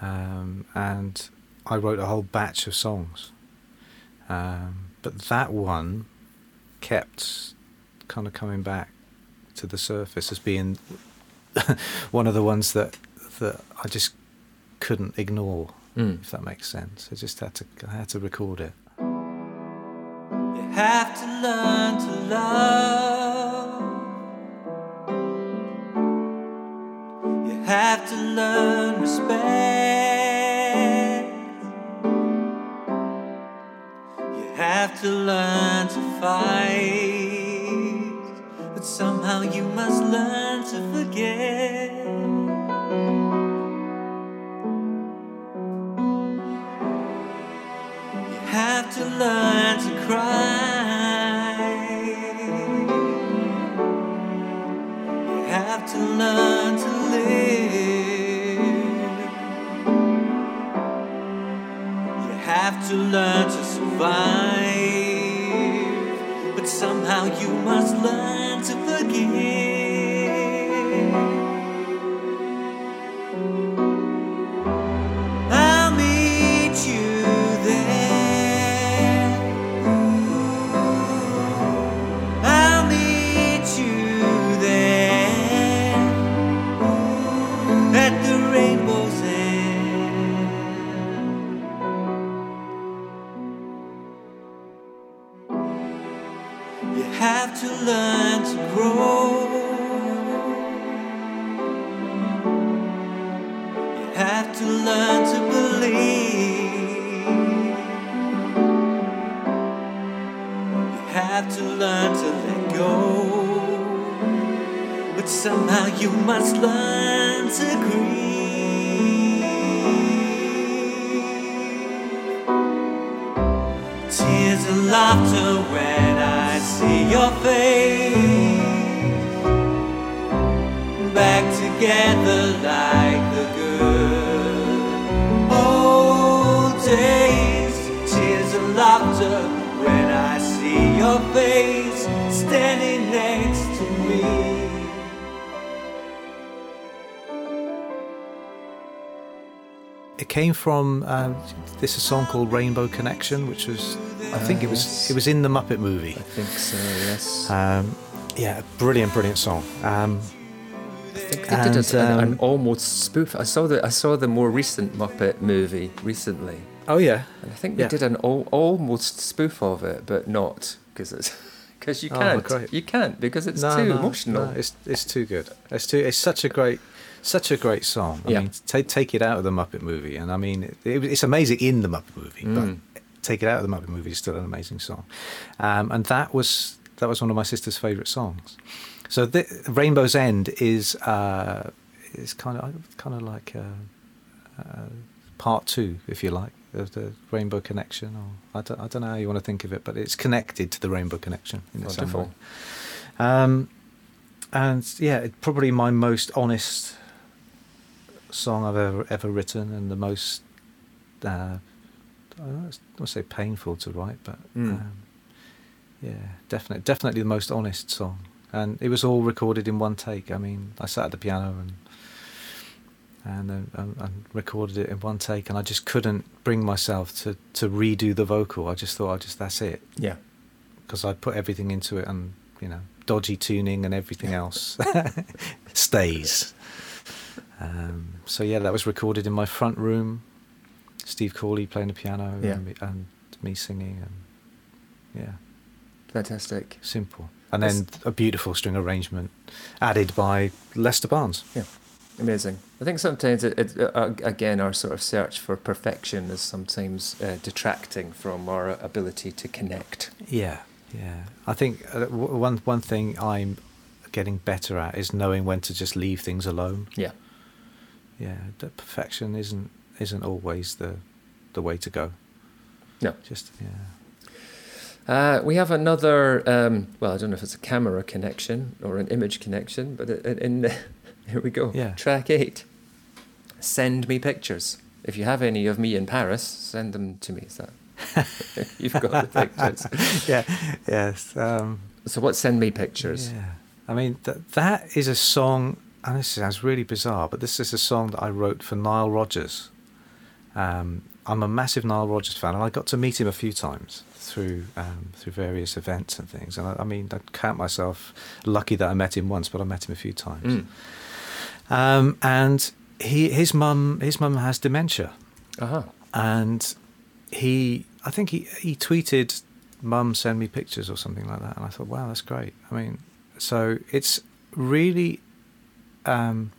Um, and I wrote a whole batch of songs. Um, but that one kept kind of coming back to the surface as being one of the ones that that I just couldn't ignore, Mm. if that makes sense. I just had to I had to record it. Love. You have to learn respect. You have to learn to fight. But somehow you must learn to forget. You have to learn to cry. Learn to live. You have to learn to survive. But somehow you must learn to forgive. But somehow you must learn to grieve. Tears and laughter when I see your face back together like the good old days. Tears and laughter when I see your face standing came from um, this a song called Rainbow Connection, which was I think it was yes. it was in the Muppet movie. I think so. Yes. Um, yeah, brilliant, brilliant song. Um, I think they did and, a, an, an um, almost spoof. I saw the I saw the more recent Muppet movie recently, oh yeah, and I think they Yeah. did an al- almost spoof of it, but not because it's because you Oh, can't great. you can't because it's no, too no, emotional. no, it's it's too good. It's too. It's such a great, such a great song. I Yeah. mean, take take it out of the Muppet movie, and I mean, it, it, it's amazing in the Muppet movie, Mm. but take it out of the Muppet movie, is still an amazing song. Um, and that was that was one of my sister's favourite songs. So the, Rainbow's End is uh, is kind of kind of like uh, uh, part two, if you like, of the Rainbow Connection, or I don't, I don't know how you want to think of it, but it's connected to the Rainbow Connection in some way. Um, and yeah, probably my most honest song I've ever ever written, and the most uh, I don't want to say painful to write, but Mm. um, yeah, definitely, definitely the most honest song. And it was all recorded in one take. I mean, I sat at the piano and and and, and recorded it in one take, and I just couldn't bring myself to to redo the vocal. I just thought, I just that's it Yeah. because I put everything into it, and you know, dodgy tuning and everything else stays. Um, so yeah, that was recorded in my front room. Steve Corley playing the piano Yeah. and, me, and me singing, and yeah, Fantastic. simple. And then a beautiful string arrangement added by Lester Barnes. Yeah, amazing. I think sometimes it, it uh, again our sort of search for perfection is sometimes uh, detracting from our ability to connect. Yeah, yeah. I think uh, w- one one thing I'm getting better at is knowing when to just leave things alone. Yeah, Yeah, that perfection isn't isn't always the the way to go. no. Just yeah. Uh, we have another. Um, well, I don't know if it's a camera connection or an image connection, but in, in here we go. Yeah. Track eight. Send me pictures. If you have any of me in Paris, send them to me. Is that you've got the pictures? yeah, yes. Um, So what? Send me pictures. Yeah, I mean th- that is a song, and this sounds really bizarre, but this is a song that I wrote for Nile Rodgers. Um, I'm a massive Nile Rodgers fan, and I got to meet him a few times through um, through various events and things. And I, I mean, I count myself lucky that I met him once, but I met him a few times. Mm. Um, and he, his mum, his mum has dementia, Uh-huh. and he, I think he he tweeted, "Mum, send me pictures" or something like that. And I thought, wow, that's great. I mean, so it's really, um,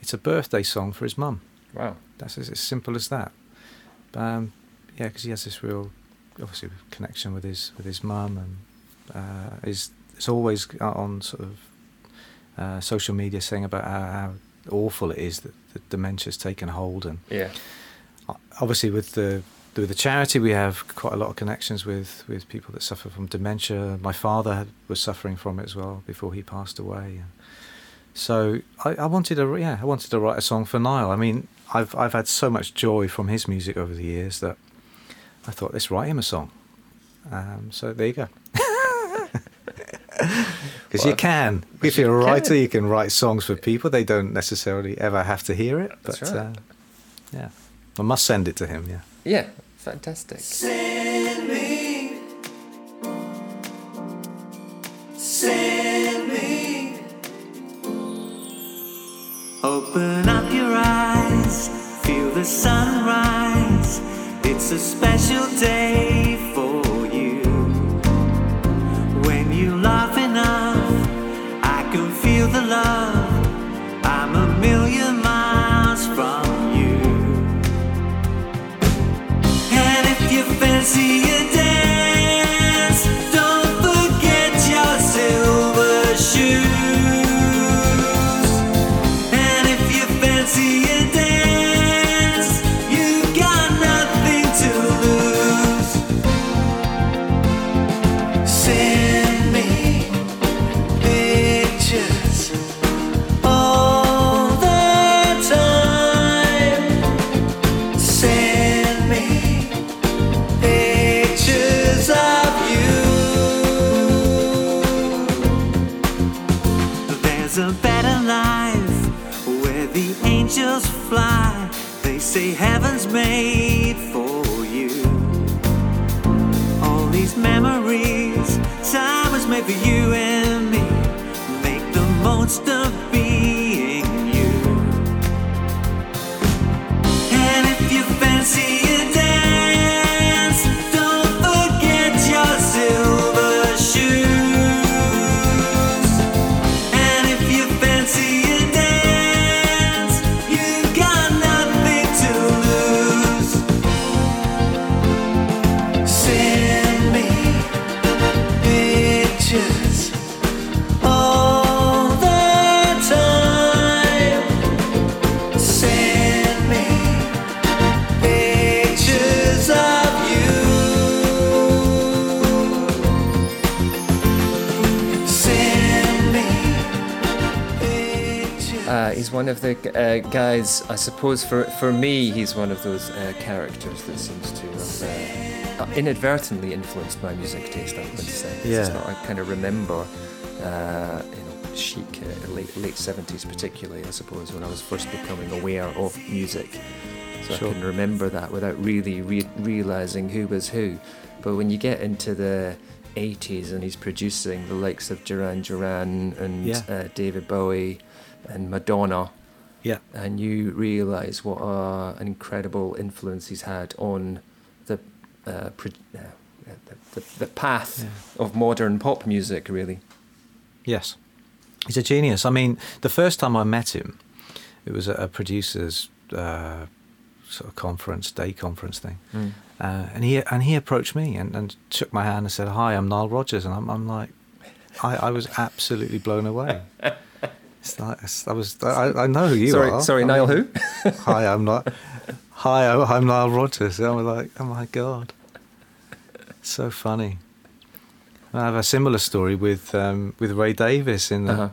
it's a birthday song for his mum. Wow. That's as, as simple as that. Um, yeah, because he has this real, obviously, connection with his with his mum, and uh, is is always on sort of uh, social media saying about how, how awful it is that, that dementia's taken hold, and Yeah. obviously with the with the charity we have quite a lot of connections with with people that suffer from dementia. My father had, was suffering from it as well before he passed away. So I, I wanted to yeah I wanted to write a song for Nile. I mean I've I've had so much joy from his music over the years that I thought let's write him a song. Um, so there you go. Because Well, you can, if you you're a writer, can. you can write songs for people. They don't necessarily ever have to hear it, but That's right. uh, yeah, I must send it to him. Yeah. Yeah. Fantastic. Uh, he's one of the uh, guys, I suppose, for, for me, he's one of those uh, characters that seems to have uh, inadvertently influenced my music taste, I would say. It's not, I kind of remember, uh, you know, chic, uh, late, late 70s particularly, I suppose, when I was first becoming aware of music. So Sure. I can remember that without really re- realizing who was who. But when you get into the 80s and he's producing the likes of Duran Duran and Yeah. uh, David Bowie and Madonna, Yeah. and you realise what uh, an incredible influence he's had on the uh, pro- uh, the, the, the path Yeah. of modern pop music, really. Yes. He's a genius. I mean, the first time I met him, it was at a producer's uh, sort of conference, day conference thing. Uh, and he and he approached me and, and shook my hand and said, "Hi, I'm Nile Rodgers," and I'm, I'm like, I, I was absolutely blown away. It's like, it's- I was, I, I know who you sorry, are. sorry, I Niall. mean, Who? Hi, I'm not. Hi, I'm Niall Rodgers. And I was like, oh my god, so funny. I have a similar story with um, with Ray Davies in the, Uh-huh.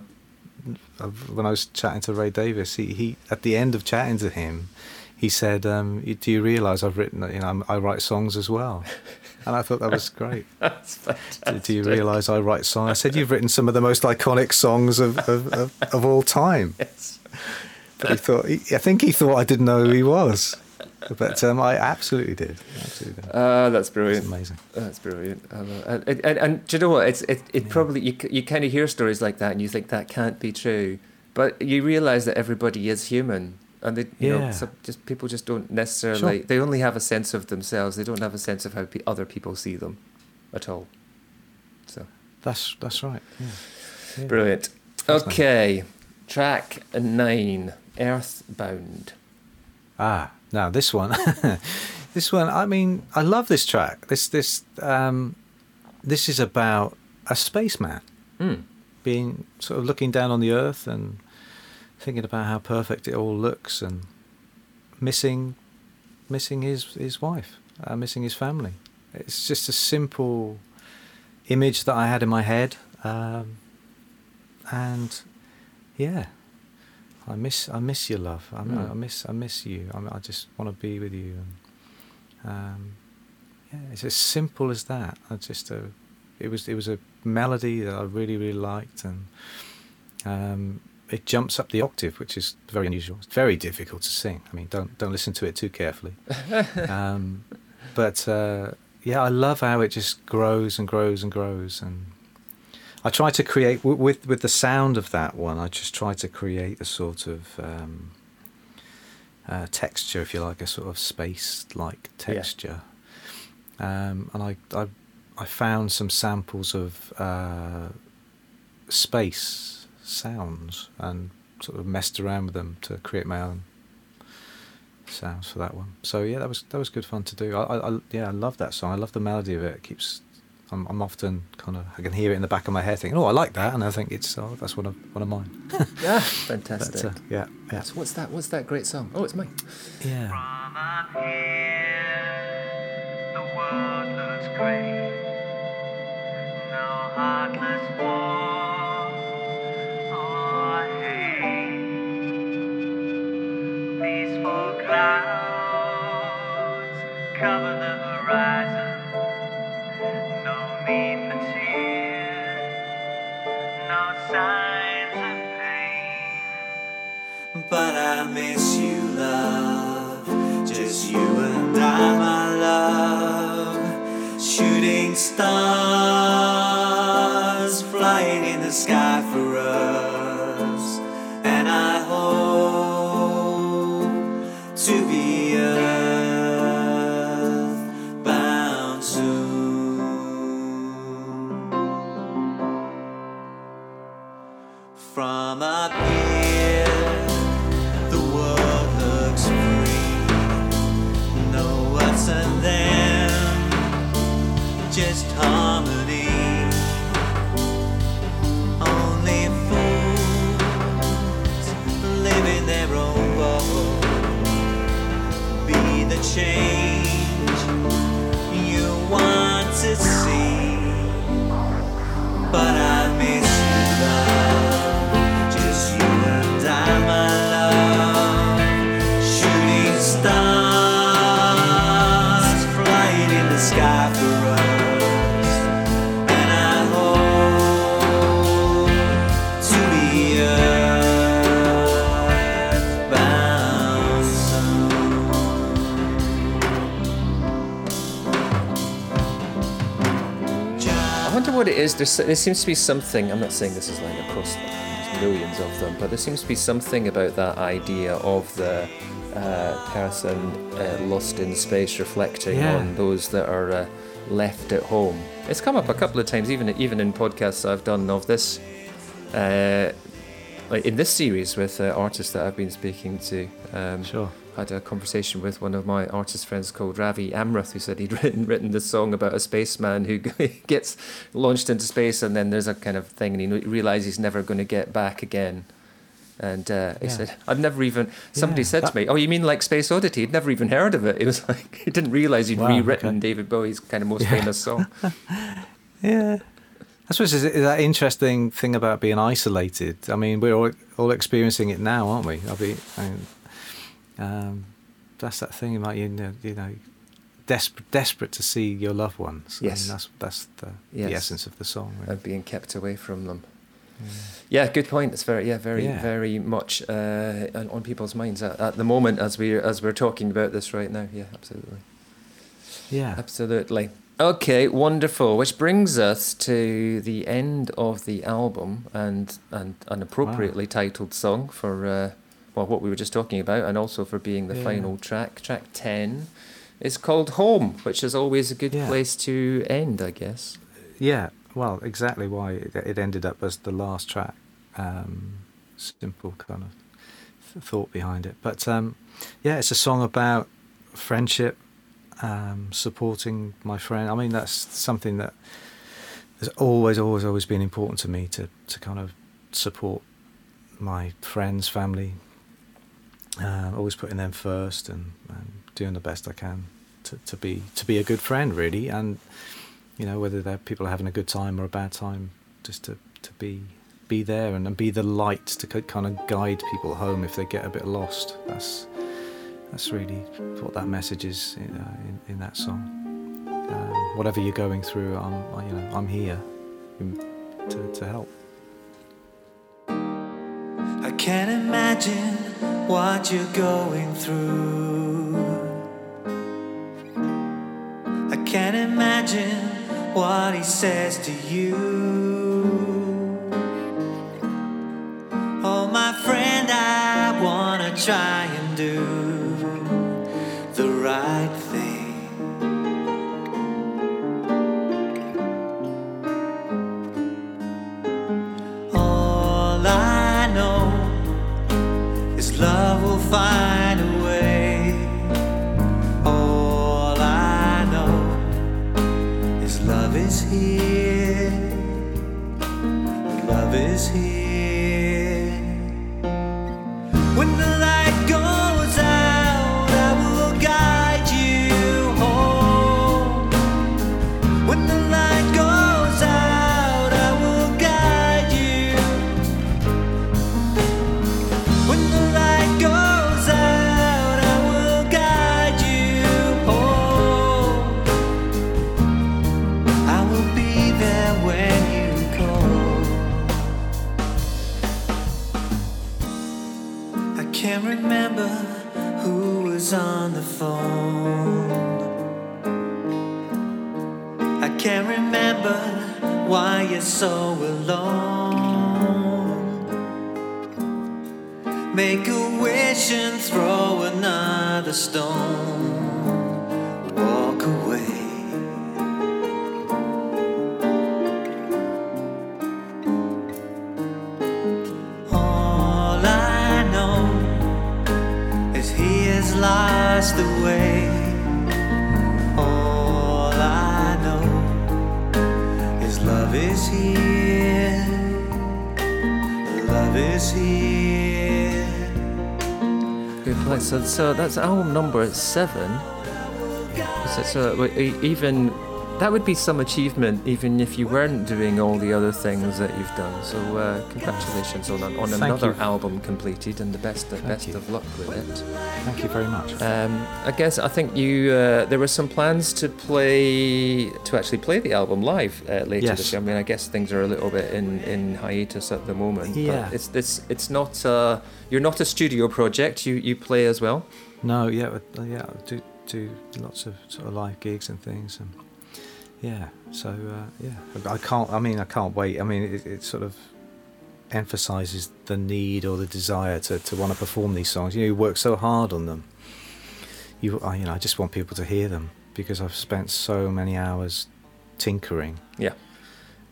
of- when I was chatting to Ray Davies. He, he at the end of chatting to him, he said, um, "Do you realise I've written? You know, I'm, I write songs as well." And I thought that was great. That's Do, fantastic. do you realise I write songs? I said, "You've written some of the most iconic songs of of, of, of all time." Yes. But he thought, I think he thought I didn't know who he was, but um, I absolutely did. Absolutely did. Ah, that's brilliant. amazing. That's brilliant. I love it. And, and, and do you know what? It's it, it probably you you kind of hear stories like that and you think that can't be true, but you realise that everybody is human, and they you know Yeah. some, just people just don't necessarily they only have a sense of themselves. They don't have a sense of how pe- other people see them, at all. So That's that's right. Yeah. Yeah. brilliant. That's nice. Okay, track nine, Earthbound. Ah, now this one, this one. I mean, I love this track. This this um, this is about a spaceman Hmm. being sort of looking down on the Earth and thinking about how perfect it all looks and missing missing his his wife, uh, missing his family. It's just a simple image that I had in my head, um, and yeah, I miss I miss your love. I, Mm. I miss I miss you. I, I just want to be with you. And, um, yeah, it's as simple as that. I just uh, it was it was a melody that I really really liked, and um, it jumps up the octave, which is very unusual. It's very difficult to sing. I mean, don't don't listen to it too carefully. um, but uh, yeah, I love how it just grows and grows and grows, and I try to create w- with with the sound of that one. I just try to create a sort of um, uh, texture, if you like, a sort of space-like Yeah. texture. Um, and I, I I found some samples of uh, space sounds and sort of messed around with them to create my own sounds for that one. So yeah, that was that was good fun to do. I, I, I yeah, I love that song. I love the melody of it. It keeps. I'm, I'm often kind of I can hear it in the back of my head, thinking, "Oh, I like that," and I think it's oh, that's one of one of mine. Yeah, But, fantastic. uh, yeah, yeah, So what's that? What's that great song? Oh, it's mine. yeah. Stars flying in the sky for us. I wonder what it is. There's, there seems to be something. I'm not saying this is like across. Millions of them, but there seems to be something about that idea of the uh, person uh, lost in space reflecting Yeah. on those that are uh, left at home. It's come up a couple of times, even even in podcasts I've done of this, uh, like in this series with uh, artists that I've been speaking to. Um, Sure. had a conversation with one of my artist friends called Ravi Amrath, who said he'd written written this song about a spaceman who gets launched into space, and then there's a kind of thing, and he realizes he's never going to get back again. And uh, he Yeah. said, "I've never even." Somebody Yeah, said that- to me, "Oh, you mean like Space Oddity?" He'd never even heard of it. It was like he didn't realize he'd Wow, rewritten okay. David Bowie's kind of most Yeah. famous song. Yeah. I suppose is that interesting thing about being isolated. I mean, we're all, all experiencing it now, aren't we? I mean, I mean, um, that's that thing about you know, you know, desperate, desperate to see your loved ones. Yes. that's that's the, Yes. the essence of the song. Really. and being kept away from them. Yeah, good point. It's very, yeah, very, Yeah. very much uh, on, on people's minds at, at the moment as we as we're talking about this right now. Yeah, absolutely, Yeah. absolutely. Okay, wonderful. Which brings us to the end of the album and and an appropriately titled song for uh, well what we were just talking about, and also for being the Yeah. final track. Track ten is called Home, which is always a good Yeah. place to end, I guess. Yeah, well, exactly why it, it ended up as the last track. Um, simple kind of thought behind it, but um, yeah, it's a song about friendship, um, supporting my friend. I mean, that's something that has always, always, always been important to me to to kind of support my friends, family. Uh, always putting them first and, and doing the best I can to, to be to be a good friend, really, and you know whether they're people are having a good time or a bad time just to, to be be there and, and be the light to kind of guide people home if they get a bit lost that's that's really what that message is in, uh, in, in that song um, whatever you're going through I'm I, you know I'm here to, to help I can't imagine what you're going through. I can't imagine what he says to you. Oh, my friend, I wanna try and do So, that's album number seven. So, so even that would be some achievement, even if you weren't doing all the other things that you've done. So, uh, congratulations on on Thank another you. album completed, and the best the best you. of luck with it. thank you very much Um, I guess I think you uh, there were some plans to play to actually play the album live uh, later Yes. this year. I mean, I guess things are a little bit in, in hiatus at the moment. Yeah. But it's it's it's not uh, you're not a studio project. You you play as well. No, yeah, yeah, do do lots of sort of live gigs and things, and yeah, so uh, yeah, I can't. I mean, I can't wait. I mean, it, it's sort of emphasizes the need or the desire to, to want to perform these songs. You know, you work so hard on them. You, I, you know, I just want people to hear them because I've spent so many hours tinkering Yeah.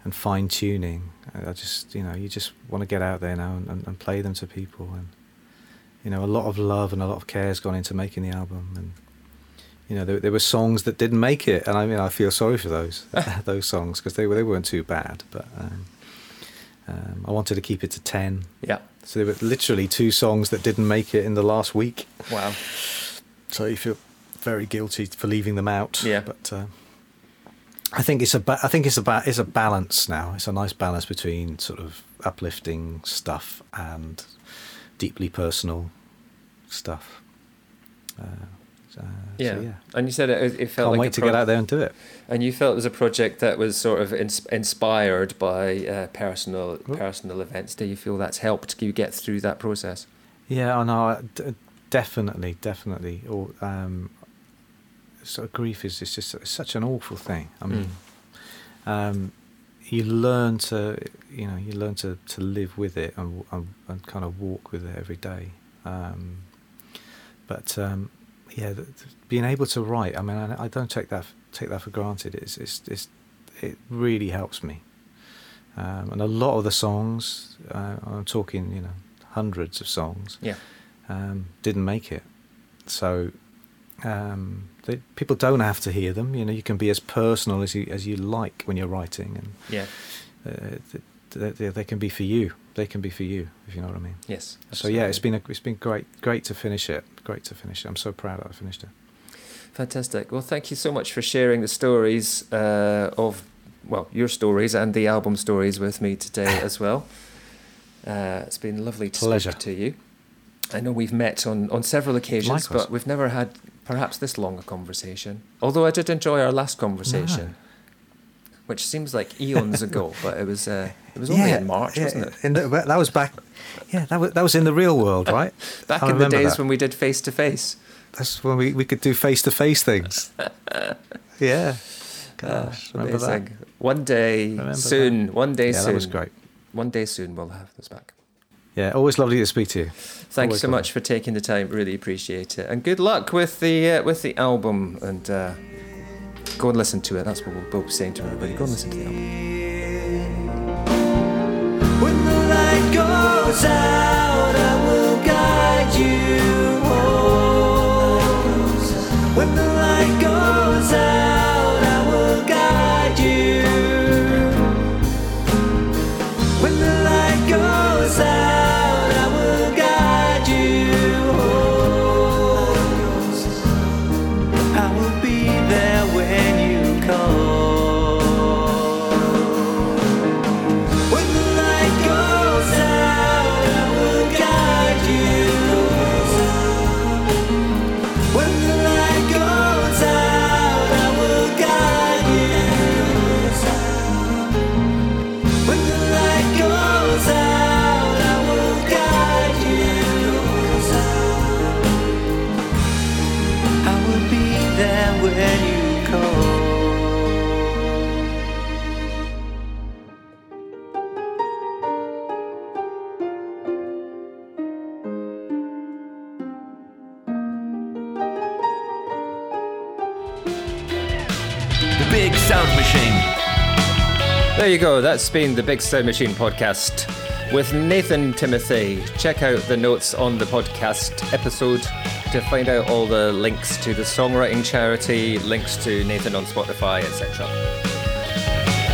and fine tuning. I I just, you know, you just want to get out there now and, and, and play them to people. And, you know, a lot of love and a lot of care has gone into making the album. And, you know, there, there were songs that didn't make it. And I mean, I feel sorry for those, those songs because they, were, they weren't too bad. But um, um, I wanted to keep it to 10. Yeah. So there were literally two songs that didn't make it in the last week. Wow. So you feel very guilty for leaving them out. Yeah. But uh, I think it's a ba- I think it's about it's a balance now. It's a nice balance between sort of uplifting stuff and deeply personal stuff. Uh, uh, Yeah. So yeah. And you said it, it felt Can't like wait a to pro- get out there and do it. And you felt it was a project that was sort of ins- inspired by uh, personal Oh. personal events. Do you feel that's helped you get through that process? Yeah, I know. D- definitely, definitely. Or um, sort of grief is is just it's such an awful thing. I mean, um, you learn to, you know, you learn to, to live with it and, and and kind of walk with it every day. Um, but um, yeah, being able to write. I mean, I, I don't take that take that for granted. It's it's, it's it really helps me. Um, and a lot of the songs, uh, I'm talking, you know, hundreds of songs Yeah. um, didn't make it. So um, they, people don't have to hear them. You know, you can be as personal as you as you like when you're writing, and Yeah. uh, th- th- they, they can be for you. They can be for you, if you know what I mean. Yes. So yeah, it's absolutely. been a, it's been great great to finish it. Great to finish it. I'm so proud that I finished it. Fantastic. Well, thank you so much for sharing the stories uh, of, well, your stories and the album stories with me today as well. Uh, it's been lovely to Pleasure. speak to you. I know we've met on, on several occasions, Likewise. but we've never had perhaps this long a conversation. Although I did enjoy our last conversation, which seems like eons ago, but it was uh, it was only in March, yeah, wasn't it? In the, that was back. Yeah, that was that was in the real world, right? Back I in the days that. when we did face to face. That's when we, we could do face to face things. yeah. Gosh, remember that? Ah, Amazing. One day Remember soon. One day Yeah, soon. that was great. One day soon we'll have this back. Yeah, always lovely to speak to you. Thank you so lovely. much for taking the time. Really appreciate it, and good luck with the uh, with the album. And uh, go and listen to it. That's what we'll both be saying to everybody. Go and listen to the album. You go. That's been the Big Sound Machine podcast with Nathan Timothy. Check out the notes on the podcast episode to find out all the links to the songwriting charity, links to Nathan on Spotify, etc.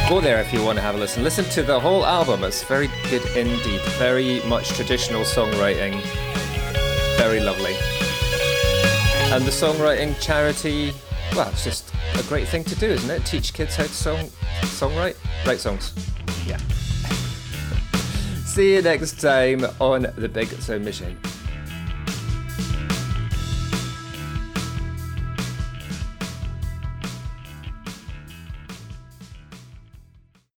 Go there if you want to have a listen. Listen to the whole album. It's very good indeed. Very much traditional songwriting. Very lovely. And the songwriting charity, well, it's just a great thing to do, isn't it? Teach kids how to song, songwrite, write songs. Yeah. See you next time on the Big Sound Machine.